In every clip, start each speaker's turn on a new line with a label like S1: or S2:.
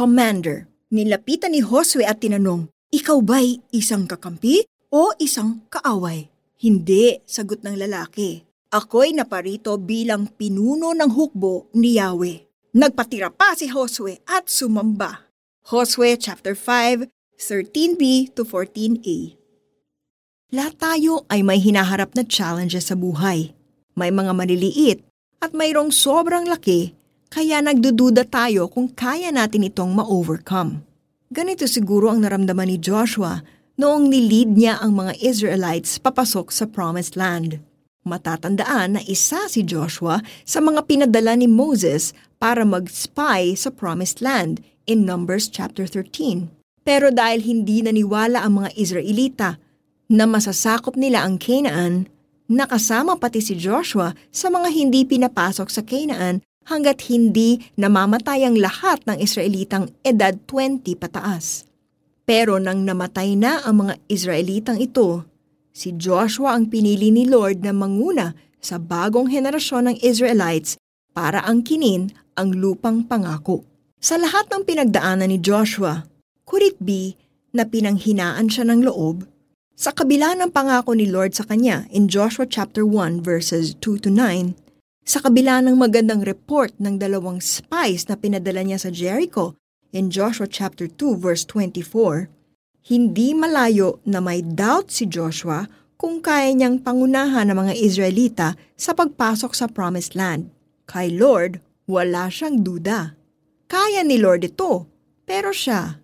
S1: Commander, nilapitan ni Josue at tinanong, Ikaw ba'y isang kakampi o isang kaaway? Hindi, sagot ng lalaki. Ako'y naparito bilang pinuno ng hukbo ni Yahweh. Nagpatira pa si Josue at sumamba. Josue chapter 5, 13b to 14a. Lahat tayo ay may hinaharap na challenges sa buhay. May mga maliliit at mayroong sobrang laki kaya nagdududa tayo kung kaya natin itong ma-overcome. Ganito siguro ang naramdaman ni Joshua noong nilid niya ang mga Israelites papasok sa Promised Land. Matatandaan na isa si Joshua sa mga pinadala ni Moses para mag-spy sa Promised Land in Numbers chapter 13. Pero dahil hindi naniwala ang mga Israelita na masasakop nila ang Canaan, nakasama pati si Joshua sa mga hindi pinapasok sa Canaan hanggat hindi namamatay ang lahat ng Israelitang edad 20 pataas. Pero nang namatay na ang mga Israelitang ito, si Joshua ang pinili ni Lord na manguna sa bagong henerasyon ng Israelites para angkinin ang lupang pangako. Sa lahat ng pinagdaanan ni Joshua, could it be na pinanghinaan siya ng loob sa kabila ng pangako ni Lord sa kanya in Joshua chapter 1 verses 2 to 9, sa kabila ng magandang report ng dalawang spies na pinadala niya sa Jericho in Joshua chapter 2 verse 24, hindi malayo na may doubt si Joshua kung kaya niyang pangunahan ng mga Israelita sa pagpasok sa Promised Land. Kay Lord, wala siyang duda. Kaya ni Lord ito, pero siya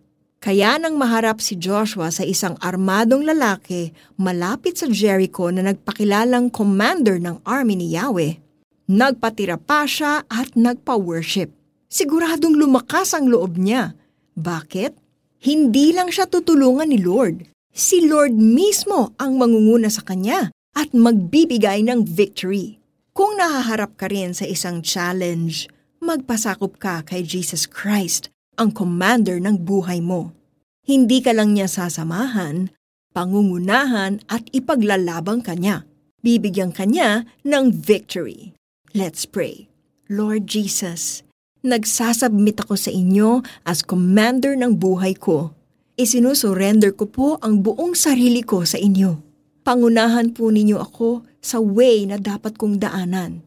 S1: kaya nang maharap si Joshua sa isang armadong lalaki malapit sa Jericho na nagpakilalang commander ng army ni Yahweh, nagpatira pa siya at nagpa-worship. Siguradong lumakas ang loob niya. Bakit? Hindi lang siya tutulungan ni Lord. Si Lord mismo ang mangunguna sa kanya at magbibigay ng victory. Kung nahaharap ka rin sa isang challenge, magpasakop ka kay Jesus Christ ang commander ng buhay mo. Hindi ka lang niya sasamahan, pangungunahan at ipaglalabang kanya. Bibigyan kanya ng victory. Let's pray. Lord Jesus, nagsasubmit ako sa inyo as commander ng buhay ko. Isinusurrender ko po ang buong sarili ko sa inyo. Pangunahan po ninyo ako sa way na dapat kong daanan.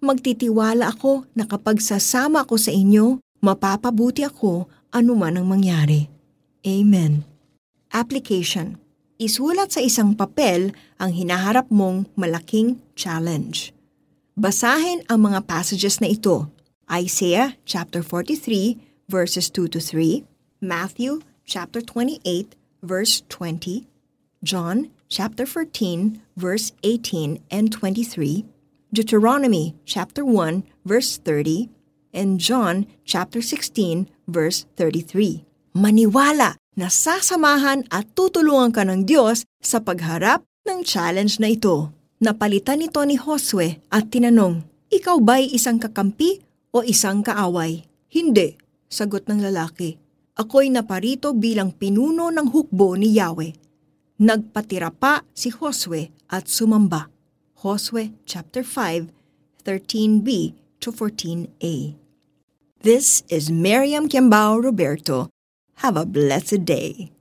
S1: Magtitiwala ako na kapag sasama ako sa inyo, mapapabuti ako anuman ang mangyari. Amen. Application. Isulat sa isang papel ang hinaharap mong malaking challenge. Basahin ang mga passages na ito. Isaiah chapter 43 verses 2 to 3, Matthew chapter 28 verse 20, John chapter 14 verse 18 and 23, Deuteronomy chapter 1 verse 30, and John chapter 16 verse 33. Maniwala na sasamahan at tutulungan ka ng Diyos sa pagharap ng challenge na ito. Napalitan nito ni Josue at tinanong, Ikaw ba'y isang kakampi o isang kaaway? Hindi, sagot ng lalaki. Ako'y naparito bilang pinuno ng hukbo ni Yahweh. Nagpatira pa si Josue at sumamba. Josue chapter 5, 13b to 14a. This is Miriam Kiambao Roberto. Have a blessed day.